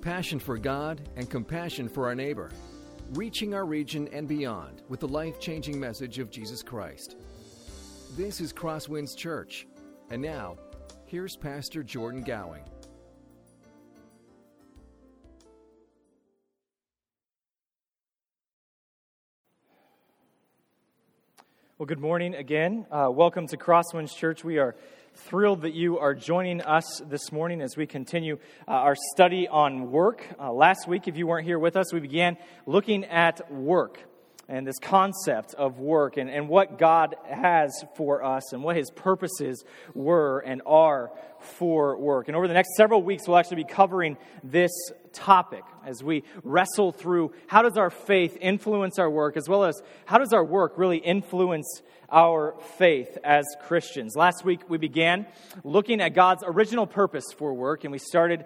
passion for God, and compassion for our neighbor, reaching our region and beyond with the life changing message of Jesus Christ. This is Crosswinds Church. And now, here's Pastor Jordan Gowing. Well, good morning again. Uh, welcome to Crosswinds Church. We are thrilled that you are joining us this morning as we continue uh, our study on work. Uh, last week, if you weren't here with us, we began looking at work and this concept of work and, and what God has for us and what his purposes were and are for work. And over the next several weeks, we'll actually be covering this topic as we wrestle through how does our faith influence our work, as well as how does our work really influence our faith as Christians. Last week, we began looking at God's original purpose for work, and we started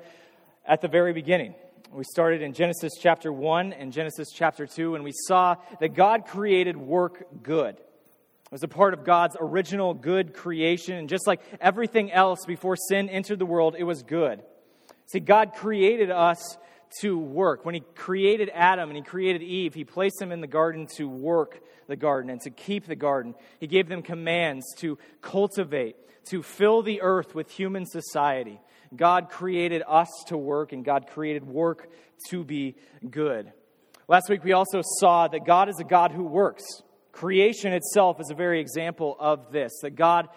at the very beginning. We started in Genesis chapter 1 and Genesis chapter 2, and we saw that God created work good. It was a part of God's original good creation, and just like everything else before sin entered the world, it was good. See, God created us to work. When He created Adam and He created Eve, He placed them in the garden to work the garden and to keep the garden. He gave them commands to cultivate, to fill the earth with human society. God created us to work, and God created work to be good. Last week, we also saw that God is a God who works. Creation itself is a very example of this that God,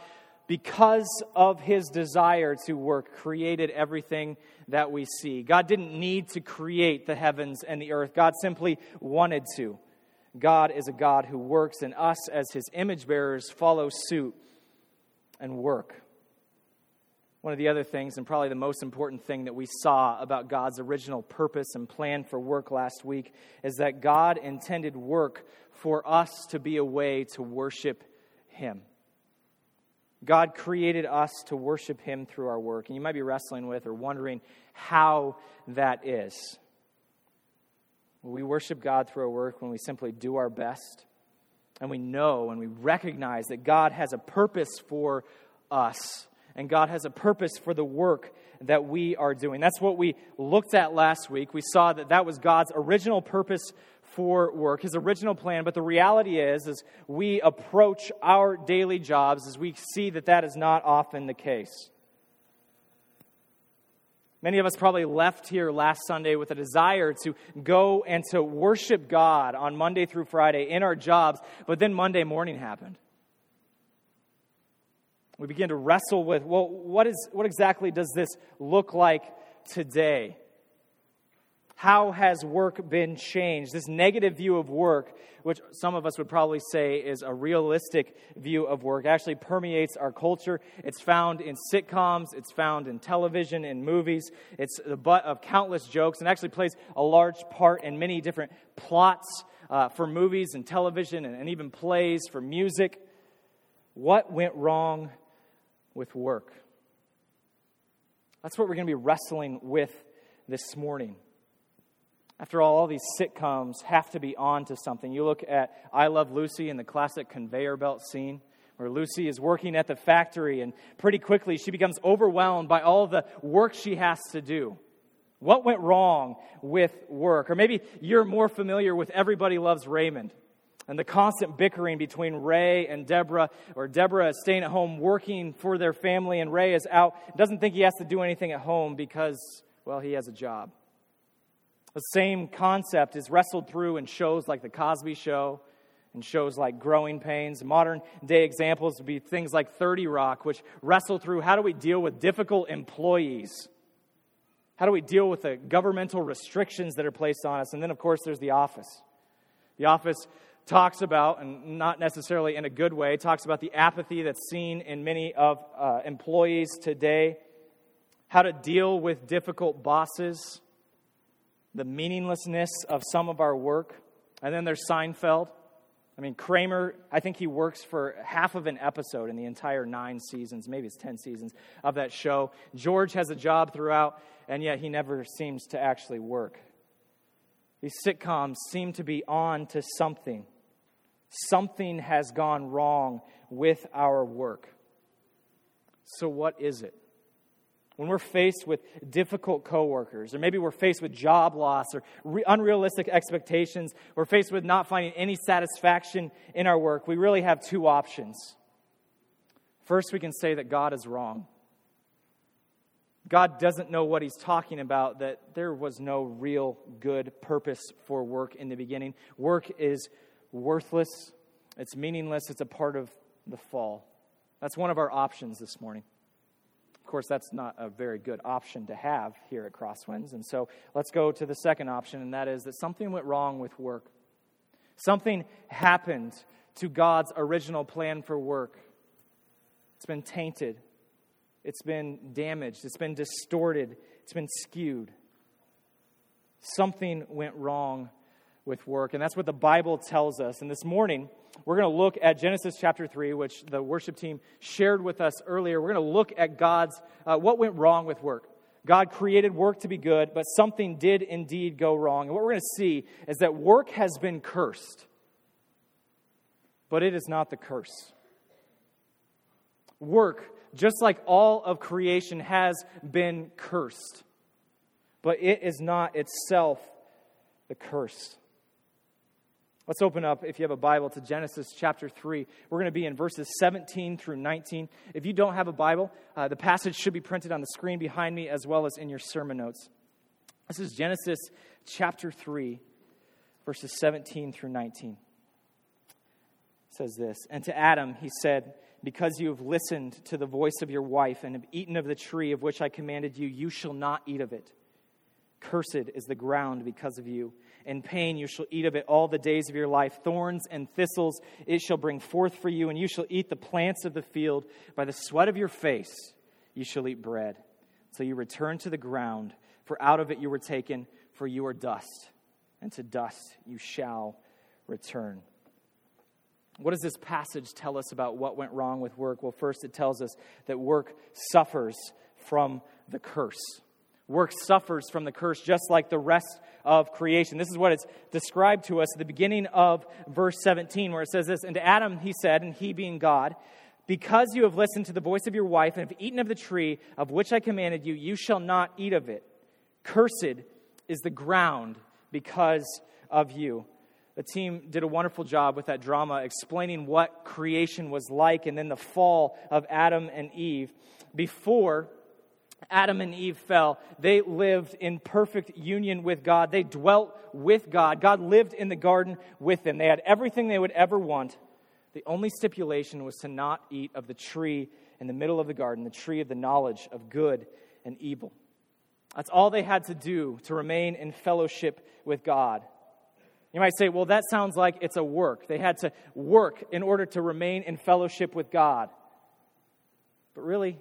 because of his desire to work, created everything that we see. God didn't need to create the heavens and the earth, God simply wanted to. God is a God who works, and us, as his image bearers, follow suit and work. One of the other things, and probably the most important thing that we saw about God's original purpose and plan for work last week, is that God intended work for us to be a way to worship Him. God created us to worship Him through our work. And you might be wrestling with or wondering how that is. We worship God through our work when we simply do our best. And we know and we recognize that God has a purpose for us and God has a purpose for the work that we are doing. That's what we looked at last week. We saw that that was God's original purpose for work, his original plan, but the reality is as we approach our daily jobs as we see that that is not often the case. Many of us probably left here last Sunday with a desire to go and to worship God on Monday through Friday in our jobs, but then Monday morning happened we begin to wrestle with well, what, is, what exactly does this look like today? How has work been changed? This negative view of work, which some of us would probably say is a realistic view of work, actually permeates our culture. It's found in sitcoms, it's found in television, in movies. It's the butt of countless jokes and actually plays a large part in many different plots uh, for movies and television and, and even plays for music. What went wrong with work. That's what we're going to be wrestling with this morning. After all, all these sitcoms have to be on to something. You look at I Love Lucy and the classic conveyor belt scene where Lucy is working at the factory, and pretty quickly she becomes overwhelmed by all the work she has to do. What went wrong with work? Or maybe you're more familiar with Everybody Loves Raymond and the constant bickering between Ray and Deborah, or Deborah is staying at home working for their family, and Ray is out, doesn't think he has to do anything at home because, well, he has a job. The same concept is wrestled through in shows like The Cosby Show and shows like Growing Pains. Modern day examples would be things like 30 Rock, which wrestle through how do we deal with difficult employees? How do we deal with the governmental restrictions that are placed on us? And then, of course, there's The Office. The Office talks about, and not necessarily in a good way, talks about the apathy that's seen in many of uh, employees today, how to deal with difficult bosses, the meaninglessness of some of our work. And then there's Seinfeld. I mean, Kramer, I think he works for half of an episode in the entire nine seasons, maybe it's 10 seasons of that show. George has a job throughout, and yet he never seems to actually work. These sitcoms seem to be on to something. Something has gone wrong with our work. So, what is it? When we're faced with difficult coworkers, or maybe we're faced with job loss or re- unrealistic expectations, we're faced with not finding any satisfaction in our work, we really have two options. First, we can say that God is wrong. God doesn't know what he's talking about, that there was no real good purpose for work in the beginning. Work is worthless, it's meaningless, it's a part of the fall. That's one of our options this morning. Of course, that's not a very good option to have here at Crosswinds. And so let's go to the second option, and that is that something went wrong with work. Something happened to God's original plan for work. It's been tainted, it's been damaged, it's been distorted, it's been skewed. Something went wrong with work. And that's what the Bible tells us. And this morning, we're going to look at Genesis chapter 3, which the worship team shared with us earlier. We're going to look at God's, uh, what went wrong with work. God created work to be good, but something did indeed go wrong. And what we're going to see is that work has been cursed, but it is not the curse. Work, just like all of creation, has been cursed, but it is not itself the curse. Let's open up, if you have a Bible, to Genesis chapter 3. We're going to be in verses 17 through 19. If you don't have a Bible, uh, the passage should be printed on the screen behind me as well as in your sermon notes. This is Genesis chapter 3, verses 17 through 19. It says this And to Adam he said, Because you have listened to the voice of your wife and have eaten of the tree of which I commanded you, you shall not eat of it. Cursed is the ground because of you in pain you shall eat of it all the days of your life. Thorns and thistles it shall bring forth for you, and you shall eat the plants of the field. By the sweat of your face you shall eat bread. So you return to the ground, for out of it you were taken, for you are dust, and to dust you shall return. What does this passage tell us about what went wrong with work? Well, first, it tells us that work suffers from the curse. Work suffers from the curse just like the rest of creation. This is what it's described to us at the beginning of verse 17, where it says this And to Adam he said, and he being God, Because you have listened to the voice of your wife and have eaten of the tree of which I commanded you, you shall not eat of it. Cursed is the ground because of you. The team did a wonderful job with that drama explaining what creation was like and then the fall of Adam and Eve before Adam and Eve fell, they lived in perfect union with God. They dwelt with God. God lived in the garden with them. They had everything they would ever want. The only stipulation was to not eat of the tree in the middle of the garden, the tree of the knowledge of good and evil. That's all they had to do to remain in fellowship with God. You might say, well, that sounds like it's a work. They had to work in order to remain in fellowship with God. But really,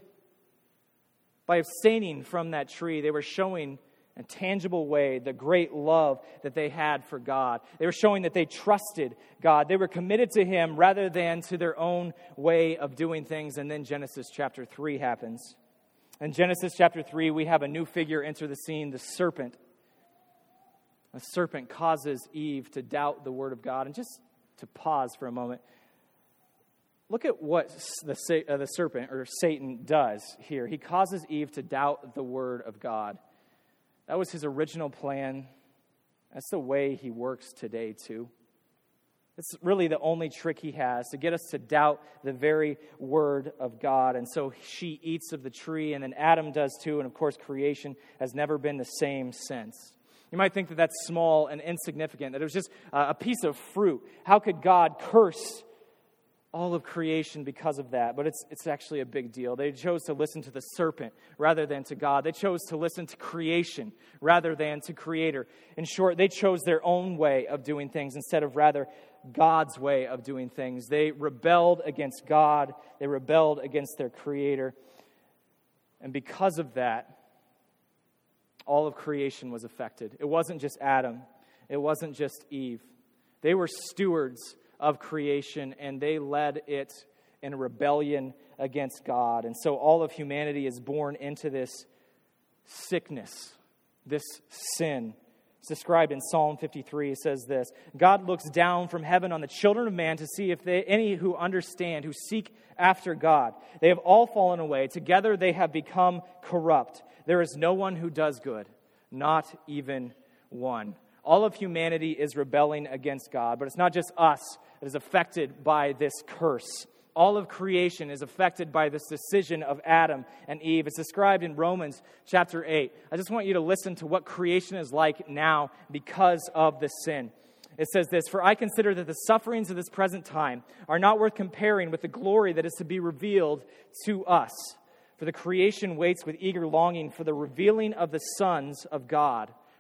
by abstaining from that tree, they were showing a tangible way the great love that they had for God. They were showing that they trusted God. They were committed to Him rather than to their own way of doing things. And then Genesis chapter 3 happens. In Genesis chapter 3, we have a new figure enter the scene the serpent. The serpent causes Eve to doubt the word of God. And just to pause for a moment, Look at what the, uh, the serpent or Satan does here. He causes Eve to doubt the word of God. That was his original plan. That's the way he works today, too. It's really the only trick he has to get us to doubt the very word of God. And so she eats of the tree, and then Adam does too. And of course, creation has never been the same since. You might think that that's small and insignificant, that it was just a piece of fruit. How could God curse all of creation because of that, but it's, it's actually a big deal. They chose to listen to the serpent rather than to God. They chose to listen to creation rather than to Creator. In short, they chose their own way of doing things instead of rather God's way of doing things. They rebelled against God, they rebelled against their Creator. And because of that, all of creation was affected. It wasn't just Adam, it wasn't just Eve. They were stewards of creation, and they led it in rebellion against God. And so all of humanity is born into this sickness, this sin, It's described in Psalm 53. It says this God looks down from heaven on the children of man to see if they, any who understand, who seek after God. They have all fallen away. Together they have become corrupt. There is no one who does good, not even one. All of humanity is rebelling against God, but it's not just us that is affected by this curse. All of creation is affected by this decision of Adam and Eve. It's described in Romans chapter 8. I just want you to listen to what creation is like now because of the sin. It says this For I consider that the sufferings of this present time are not worth comparing with the glory that is to be revealed to us. For the creation waits with eager longing for the revealing of the sons of God.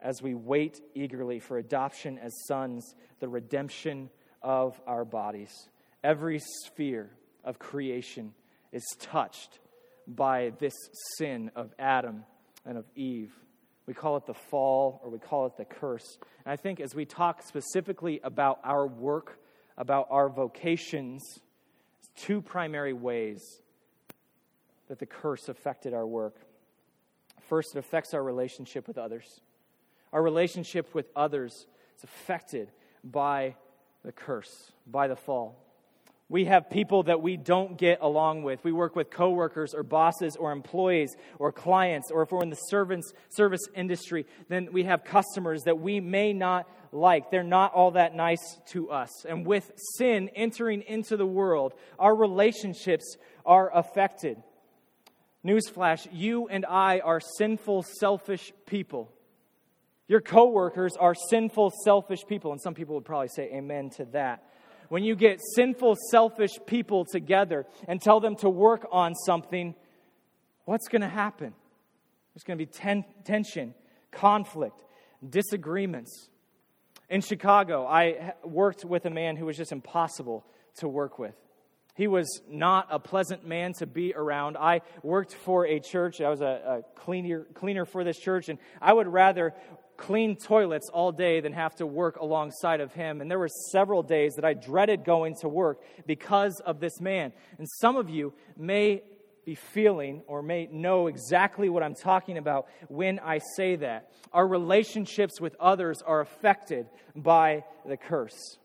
as we wait eagerly for adoption as sons, the redemption of our bodies. Every sphere of creation is touched by this sin of Adam and of Eve. We call it the fall or we call it the curse. And I think as we talk specifically about our work, about our vocations, two primary ways that the curse affected our work. First, it affects our relationship with others. Our relationship with others is affected by the curse, by the fall. We have people that we don't get along with. We work with coworkers or bosses or employees or clients, or if we're in the servants, service industry, then we have customers that we may not like. They're not all that nice to us. And with sin entering into the world, our relationships are affected. Newsflash you and I are sinful, selfish people. Your coworkers are sinful, selfish people. And some people would probably say amen to that. When you get sinful, selfish people together and tell them to work on something, what's going to happen? There's going to be ten- tension, conflict, disagreements. In Chicago, I worked with a man who was just impossible to work with. He was not a pleasant man to be around. I worked for a church. I was a, a cleaner, cleaner for this church, and I would rather clean toilets all day than have to work alongside of him. And there were several days that I dreaded going to work because of this man. And some of you may be feeling or may know exactly what I'm talking about when I say that. Our relationships with others are affected by the curse.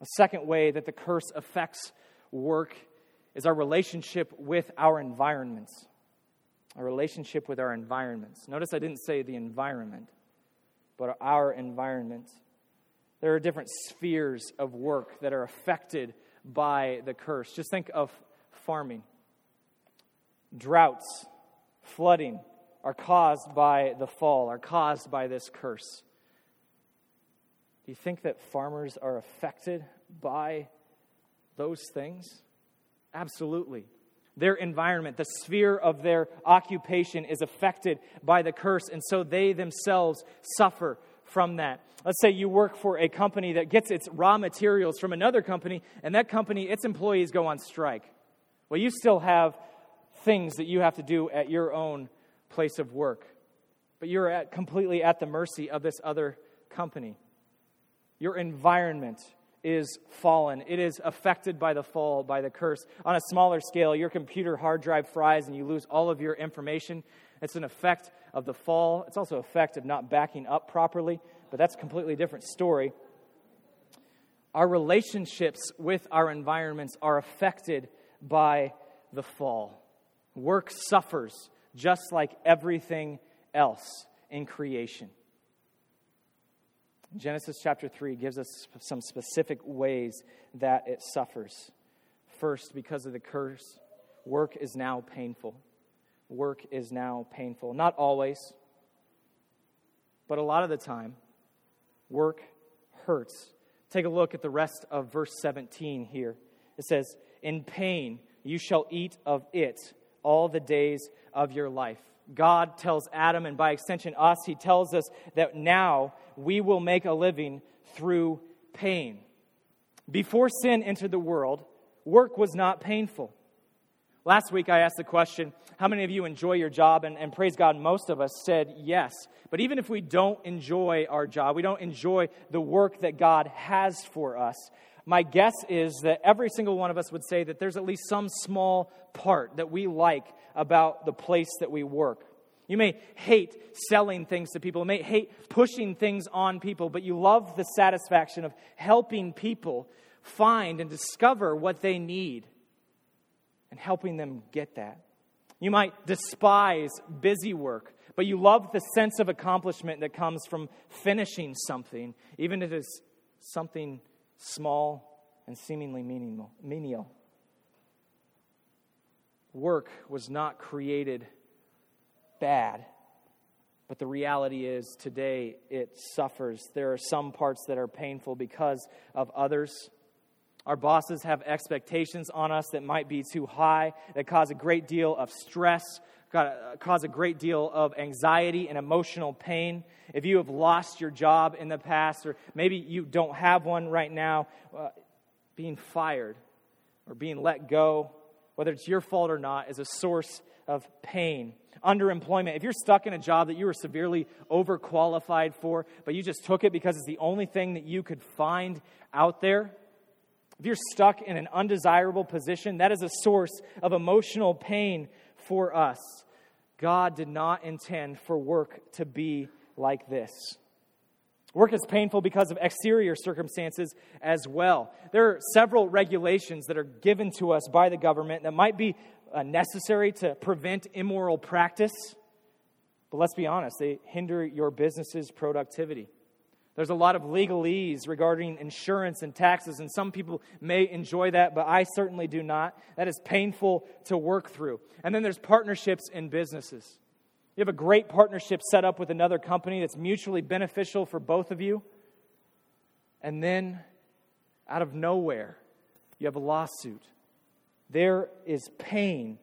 A second way that the curse affects work is our relationship with our environments. Our relationship with our environments. Notice I didn't say the environment but our environment. There are different spheres of work that are affected by the curse. Just think of farming. Droughts, flooding are caused by the fall, are caused by this curse. Do you think that farmers are affected by those things? Absolutely. Their environment, the sphere of their occupation is affected by the curse, and so they themselves suffer from that. Let's say you work for a company that gets its raw materials from another company, and that company, its employees go on strike. Well, you still have things that you have to do at your own place of work, but you're at, completely at the mercy of this other company. Your environment is fallen. It is affected by the fall, by the curse. On a smaller scale, your computer hard drive fries and you lose all of your information. It's an effect of the fall. It's also an effect of not backing up properly, but that's a completely different story. Our relationships with our environments are affected by the fall. Work suffers just like everything else in creation. Genesis chapter 3 gives us some specific ways that it suffers. First, because of the curse, work is now painful. Work is now painful. Not always, but a lot of the time, work hurts. Take a look at the rest of verse 17 here. It says, In pain you shall eat of it all the days of your life. God tells Adam, and by extension us, he tells us that now we will make a living through pain. Before sin entered the world, work was not painful. Last week, I asked the question how many of you enjoy your job? And, and, praise God, most of us said yes. But even if we don't enjoy our job, we don't enjoy the work that God has for us, my guess is that every single one of us would say that there's at least some small part that we like about the place that we work. You may hate selling things to people, you may hate pushing things on people, but you love the satisfaction of helping people find and discover what they need and helping them get that. You might despise busy work, but you love the sense of accomplishment that comes from finishing something, even if it is something small and seemingly menial. Work was not created bad, but the reality is today it suffers. There are some parts that are painful because of others. Our bosses have expectations on us that might be too high, that cause a great deal of stress, cause a great deal of anxiety and emotional pain. If you have lost your job in the past, or maybe you don't have one right now, uh, being fired or being let go, whether it's your fault or not, is a source of pain. Underemployment. If you're stuck in a job that you were severely overqualified for, but you just took it because it's the only thing that you could find out there, if you're stuck in an undesirable position, that is a source of emotional pain for us. God did not intend for work to be like this. Work is painful because of exterior circumstances as well. There are several regulations that are given to us by the government that might be uh, necessary to prevent immoral practice, but let's be honest, they hinder your business's productivity. There's a lot of legalese regarding insurance and taxes, and some people may enjoy that, but I certainly do not. That is painful to work through. And then there's partnerships in businesses. You have a great partnership set up with another company that's mutually beneficial for both of you. And then, out of nowhere, you have a lawsuit. There is pain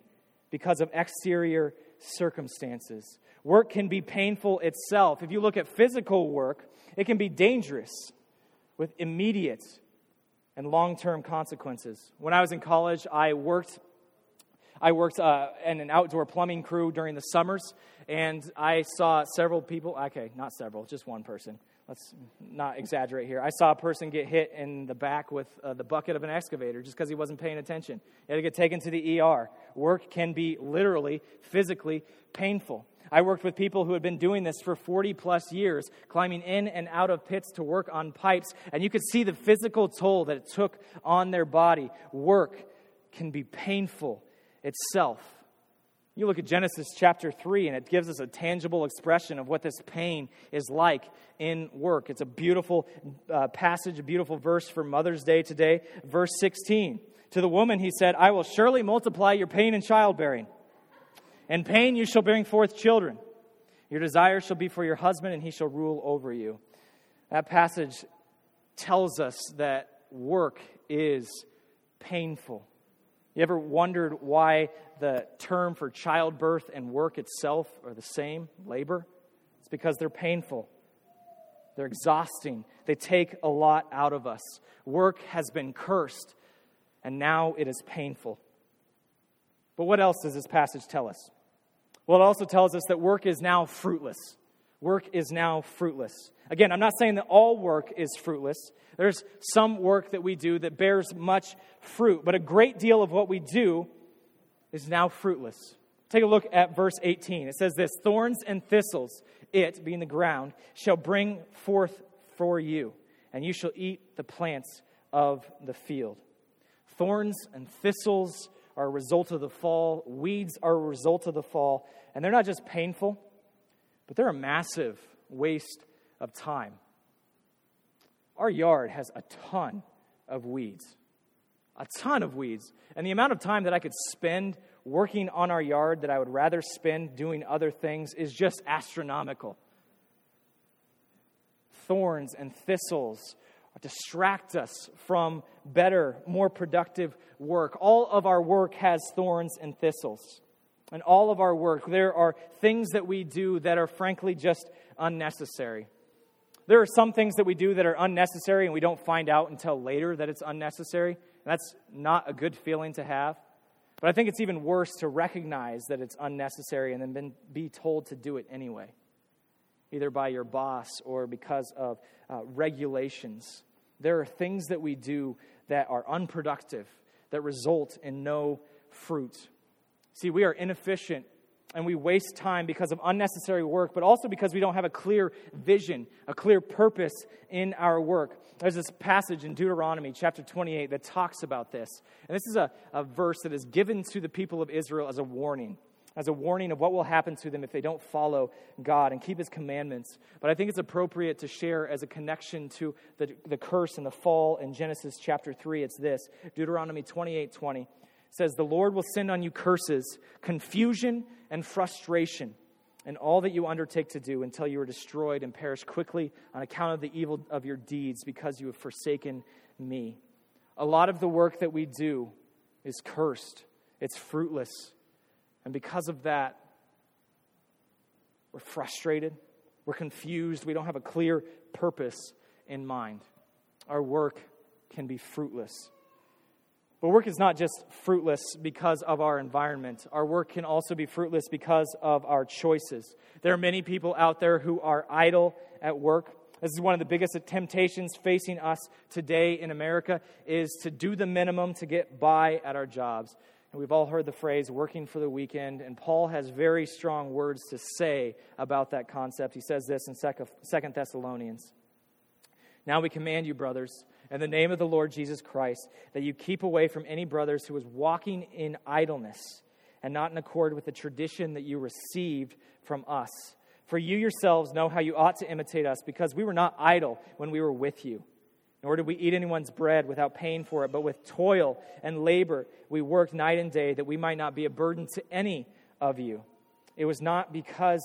because of exterior circumstances. Work can be painful itself. If you look at physical work, it can be dangerous with immediate and long term consequences. When I was in college, I worked. I worked uh, in an outdoor plumbing crew during the summers, and I saw several people. Okay, not several, just one person. Let's not exaggerate here. I saw a person get hit in the back with uh, the bucket of an excavator just because he wasn't paying attention. He had to get taken to the ER. Work can be literally, physically painful. I worked with people who had been doing this for 40 plus years, climbing in and out of pits to work on pipes, and you could see the physical toll that it took on their body. Work can be painful itself. You look at Genesis chapter 3, and it gives us a tangible expression of what this pain is like in work. It's a beautiful uh, passage, a beautiful verse for Mother's Day today. Verse 16. To the woman, he said, I will surely multiply your pain in childbearing. In pain you shall bring forth children. Your desire shall be for your husband, and he shall rule over you. That passage tells us that work is painful. You ever wondered why the term for childbirth and work itself are the same, labor? It's because they're painful. They're exhausting. They take a lot out of us. Work has been cursed, and now it is painful. But what else does this passage tell us? Well, it also tells us that work is now fruitless. Work is now fruitless. Again, I'm not saying that all work is fruitless. There's some work that we do that bears much fruit, but a great deal of what we do is now fruitless. Take a look at verse 18. It says this Thorns and thistles, it, being the ground, shall bring forth for you, and you shall eat the plants of the field. Thorns and thistles are a result of the fall, weeds are a result of the fall, and they're not just painful, but they're a massive waste of time. Our yard has a ton of weeds. A ton of weeds. And the amount of time that I could spend working on our yard that I would rather spend doing other things is just astronomical. Thorns and thistles distract us from better, more productive work. All of our work has thorns and thistles. And all of our work, there are things that we do that are frankly just unnecessary. There are some things that we do that are unnecessary and we don't find out until later that it's unnecessary. And that's not a good feeling to have. But I think it's even worse to recognize that it's unnecessary and then be told to do it anyway, either by your boss or because of uh, regulations. There are things that we do that are unproductive, that result in no fruit. See, we are inefficient and we waste time because of unnecessary work, but also because we don't have a clear vision, a clear purpose in our work. There's this passage in Deuteronomy chapter 28 that talks about this. And this is a, a verse that is given to the people of Israel as a warning, as a warning of what will happen to them if they don't follow God and keep his commandments. But I think it's appropriate to share as a connection to the, the curse and the fall in Genesis chapter 3. It's this Deuteronomy 28 20 says, The Lord will send on you curses, confusion, and frustration and all that you undertake to do until you are destroyed and perish quickly on account of the evil of your deeds because you have forsaken me. A lot of the work that we do is cursed, it's fruitless. And because of that, we're frustrated, we're confused, we don't have a clear purpose in mind. Our work can be fruitless. But work is not just fruitless because of our environment. Our work can also be fruitless because of our choices. There are many people out there who are idle at work. This is one of the biggest temptations facing us today in America is to do the minimum to get by at our jobs. And we've all heard the phrase working for the weekend, and Paul has very strong words to say about that concept. He says this in Second Thessalonians. Now we command you, brothers, in the name of the Lord Jesus Christ, that you keep away from any brothers who is walking in idleness and not in accord with the tradition that you received from us. For you yourselves know how you ought to imitate us, because we were not idle when we were with you. Nor did we eat anyone's bread without paying for it, but with toil and labor we worked night and day that we might not be a burden to any of you. It was not because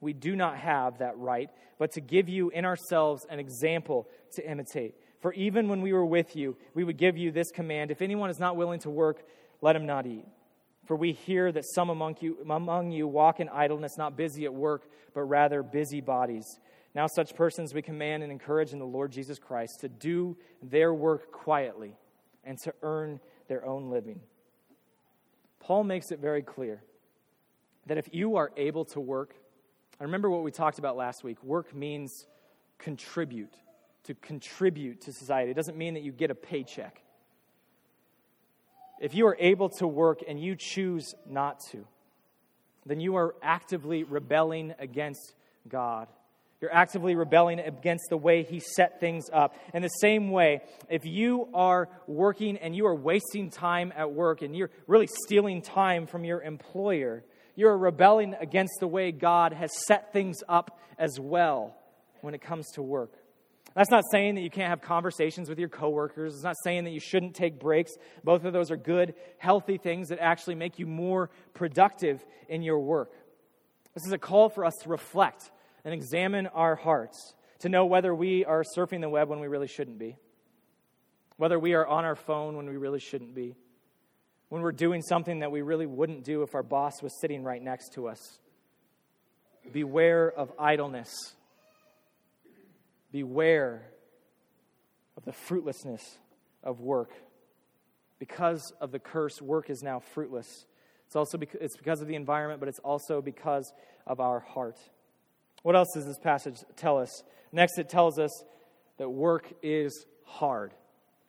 we do not have that right, but to give you in ourselves an example to imitate. For even when we were with you, we would give you this command If anyone is not willing to work, let him not eat. For we hear that some among you, among you walk in idleness, not busy at work, but rather busy bodies. Now, such persons we command and encourage in the Lord Jesus Christ to do their work quietly and to earn their own living. Paul makes it very clear that if you are able to work, I remember what we talked about last week work means contribute to contribute to society. It doesn't mean that you get a paycheck. If you are able to work and you choose not to, then you are actively rebelling against God. You're actively rebelling against the way He set things up. In the same way, if you are working and you are wasting time at work and you're really stealing time from your employer, you're rebelling against the way God has set things up as well when it comes to work. That's not saying that you can't have conversations with your coworkers. It's not saying that you shouldn't take breaks. Both of those are good, healthy things that actually make you more productive in your work. This is a call for us to reflect and examine our hearts to know whether we are surfing the web when we really shouldn't be, whether we are on our phone when we really shouldn't be, when we're doing something that we really wouldn't do if our boss was sitting right next to us. Beware of idleness Beware of the fruitlessness of work. Because of the curse, work is now fruitless. It's also because, it's because of the environment, but it's also because of our heart. What else does this passage tell us? Next, it tells us that work is hard.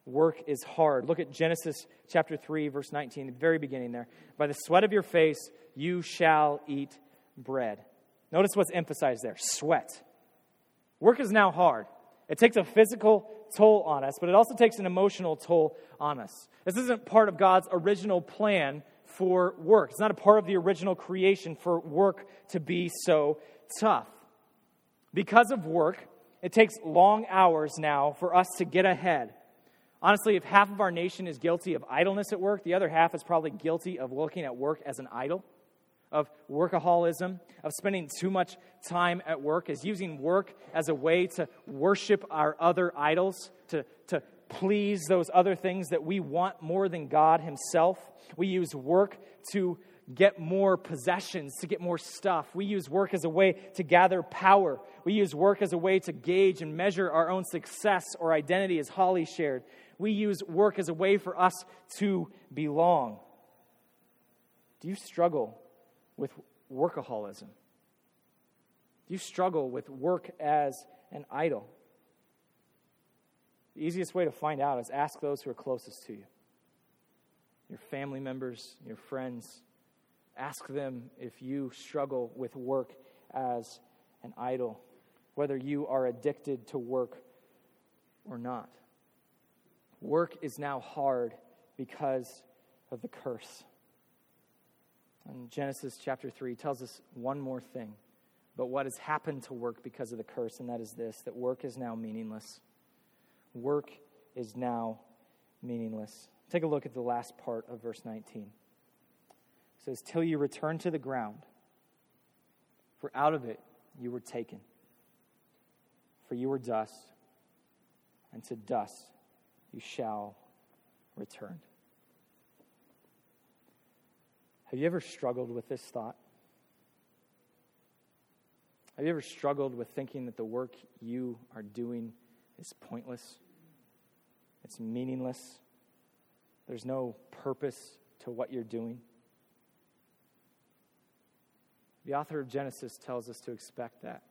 Work is hard. Look at Genesis chapter 3, verse 19, the very beginning there. By the sweat of your face, you shall eat bread. Notice what's emphasized there sweat. Work is now hard. It takes a physical toll on us, but it also takes an emotional toll on us. This isn't part of God's original plan for work. It's not a part of the original creation for work to be so tough. Because of work, it takes long hours now for us to get ahead. Honestly, if half of our nation is guilty of idleness at work, the other half is probably guilty of looking at work as an idol of workaholism, of spending too much time at work, is using work as a way to worship our other idols, to, to please those other things that we want more than God Himself. We use work to get more possessions, to get more stuff. We use work as a way to gather power. We use work as a way to gauge and measure our own success or identity, as Holly shared. We use work as a way for us to belong. Do you struggle with workaholism? Do you struggle with work as an idol? The easiest way to find out is ask those who are closest to you your family members, your friends. Ask them if you struggle with work as an idol, whether you are addicted to work or not. Work is now hard because of the curse. And Genesis chapter 3 tells us one more thing but what has happened to work because of the curse, and that is this that work is now meaningless. Work is now meaningless. Take a look at the last part of verse 19. It says, Till you return to the ground, for out of it you were taken. For you were dust, and to dust you shall return. Have you ever struggled with this thought? Have you ever struggled with thinking that the work you are doing is pointless? It's meaningless. There's no purpose to what you're doing. The author of Genesis tells us to expect that.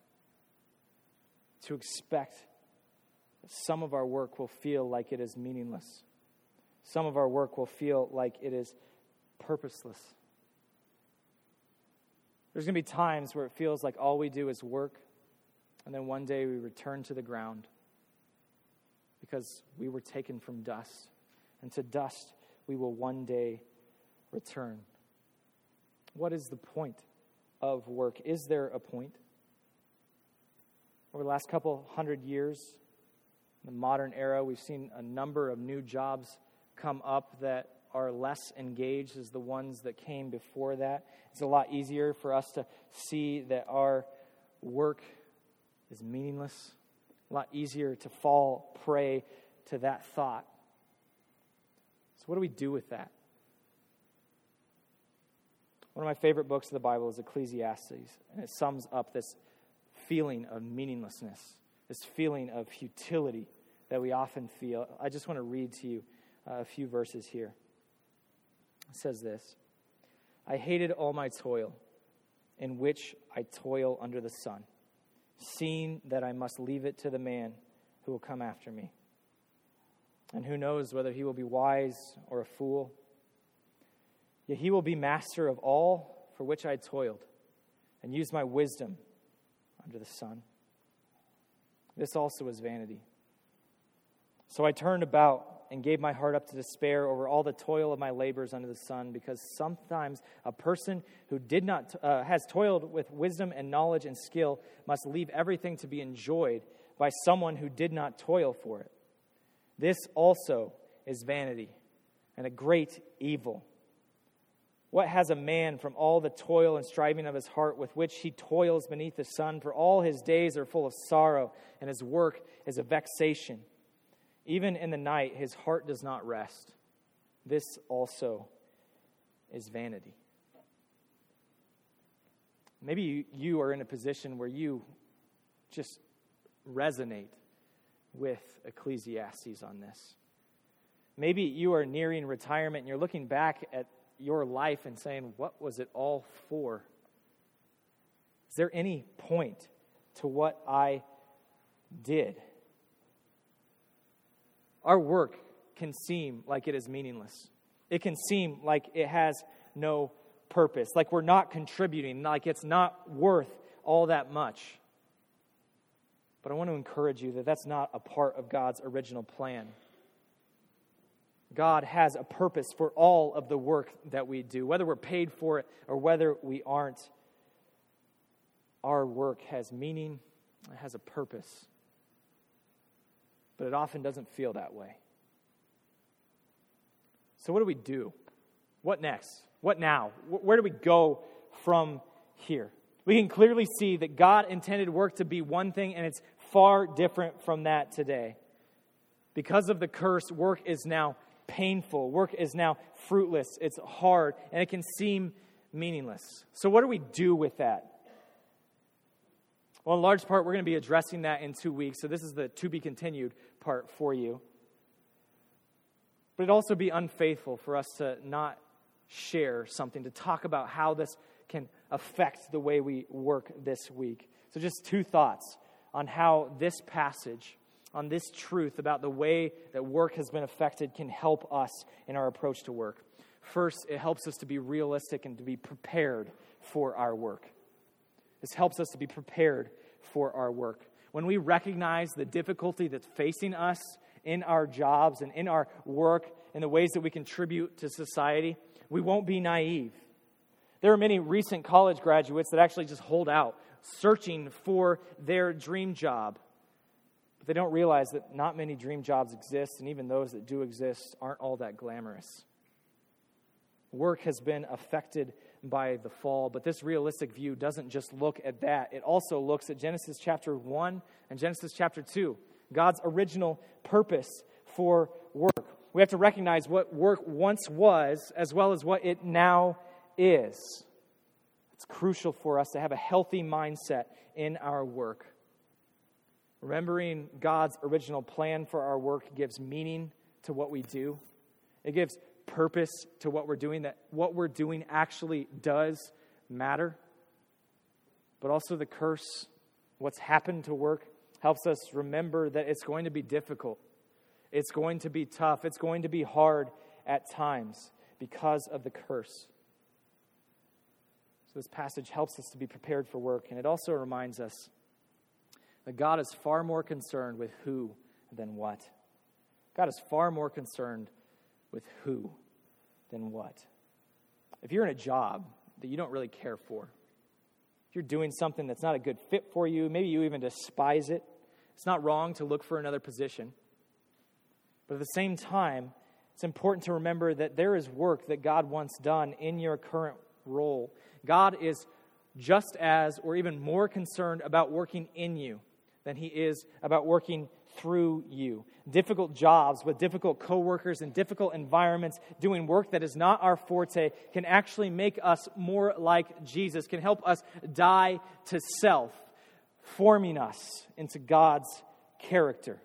To expect that some of our work will feel like it is meaningless. Some of our work will feel like it is purposeless. There's going to be times where it feels like all we do is work, and then one day we return to the ground because we were taken from dust, and to dust we will one day return. What is the point of work? Is there a point? Over the last couple hundred years, in the modern era, we've seen a number of new jobs come up that are less engaged as the ones that came before that. It's a lot easier for us to see that our work is meaningless, a lot easier to fall prey to that thought. So, what do we do with that? One of my favorite books of the Bible is Ecclesiastes, and it sums up this feeling of meaninglessness, this feeling of futility that we often feel. I just want to read to you uh, a few verses here says this I hated all my toil, in which I toil under the sun, seeing that I must leave it to the man who will come after me. And who knows whether he will be wise or a fool? Yet he will be master of all for which I toiled, and used my wisdom under the sun. This also is vanity. So I turned about and gave my heart up to despair over all the toil of my labors under the sun, because sometimes a person who did not uh, has toiled with wisdom and knowledge and skill must leave everything to be enjoyed by someone who did not toil for it. This also is vanity and a great evil. What has a man from all the toil and striving of his heart with which he toils beneath the sun? For all his days are full of sorrow, and his work is a vexation. Even in the night, his heart does not rest. This also is vanity. Maybe you, are in a position where you just resonate with Ecclesiastes on this. Maybe you are nearing retirement and you're looking back at your life and saying, What was it all for? Is there any point to what I did? Our work can seem like it is meaningless. It can seem like it has no purpose, like we're not contributing, like it's not worth all that much. But I want to encourage you that that's not a part of God's original plan. God has a purpose for all of the work that we do, whether we're paid for it or whether we aren't. Our work has meaning, it has a purpose but it often doesn't feel that way. So, what do we do? What next? What now? Where do we go from here? We can clearly see that God intended work to be one thing, and it's far different from that today. Because of the curse, work is now painful. Work is now fruitless. It's hard, and it can seem meaningless. So, what do we do with that? Well, in large part, we're going to be addressing that in two weeks. So, this is the to be continued part for you. But it'd also be unfaithful for us to not share something, to talk about how this can affect the way we work this week. So, just two thoughts on how this passage, on this truth about the way that work has been affected, can help us in our approach to work. First, it helps us to be realistic and to be prepared for our work. This helps us to be prepared for our work. When we recognize the difficulty that's facing us in our jobs and in our work, in the ways that we contribute to society, we won't be naive. There are many recent college graduates that actually just hold out, searching for their dream job. But they don't realize that not many dream jobs exist, and even those that do exist aren't all that glamorous. Work has been affected by the fall, but this realistic view doesn't just look at that. It also looks at Genesis chapter 1 and Genesis chapter 2, God's original purpose for work. We have to recognize what work once was as well as what it now is. It's crucial for us to have a healthy mindset in our work. Remembering God's original plan for our work gives meaning to what we do. It gives purpose to what we're doing, that what we're doing actually does matter. But also, the curse, what's happened to work, helps us remember that it's going to be difficult. It's going to be tough. It's going to be hard at times because of the curse. So, this passage helps us to be prepared for work, and it also reminds us that God is far more concerned with who than what. God is far more concerned with who than what. If you're in a job that you don't really care for, if you're doing something that's not a good fit for you, maybe you even despise it, it's not wrong to look for another position. But at the same time, it's important to remember that there is work that God wants done in your current role. God is just as or even more concerned about working in you than he is about working through you. Difficult jobs with difficult coworkers and difficult environments, doing work that is not our forte, can actually make us more like Jesus, can help us die to self, forming us into God's character.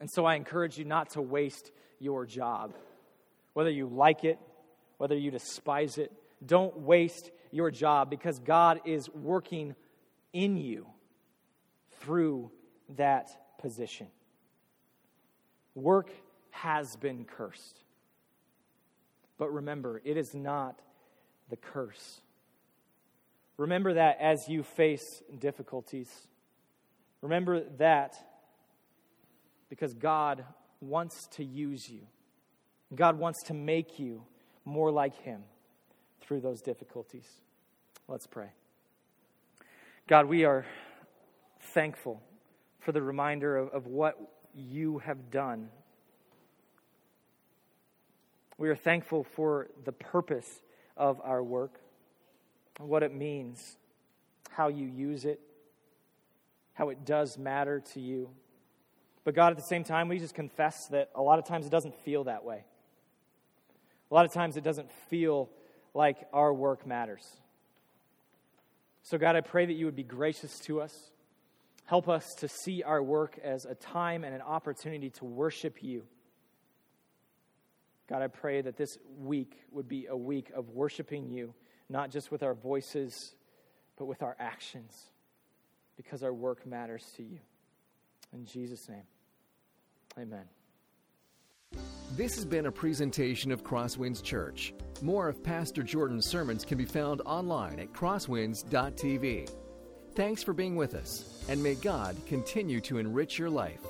And so I encourage you not to waste your job. Whether you like it, whether you despise it, don't waste your job because God is working in you through that position. Work has been cursed. But remember, it is not the curse. Remember that as you face difficulties. Remember that because God wants to use you. God wants to make you more like Him through those difficulties. Let's pray. God, we are thankful for the reminder of, of what you have done. We are thankful for the purpose of our work, what it means, how you use it, how it does matter to you. But God, at the same time, we just confess that a lot of times it doesn't feel that way. A lot of times it doesn't feel like our work matters. So, God, I pray that you would be gracious to us. Help us to see our work as a time and an opportunity to worship you. God, I pray that this week would be a week of worshiping you, not just with our voices, but with our actions, because our work matters to you. In Jesus' name. Amen. This has been a presentation of Crosswinds Church. More of Pastor Jordan's sermons can be found online at crosswinds.tv. Thanks for being with us, and may God continue to enrich your life.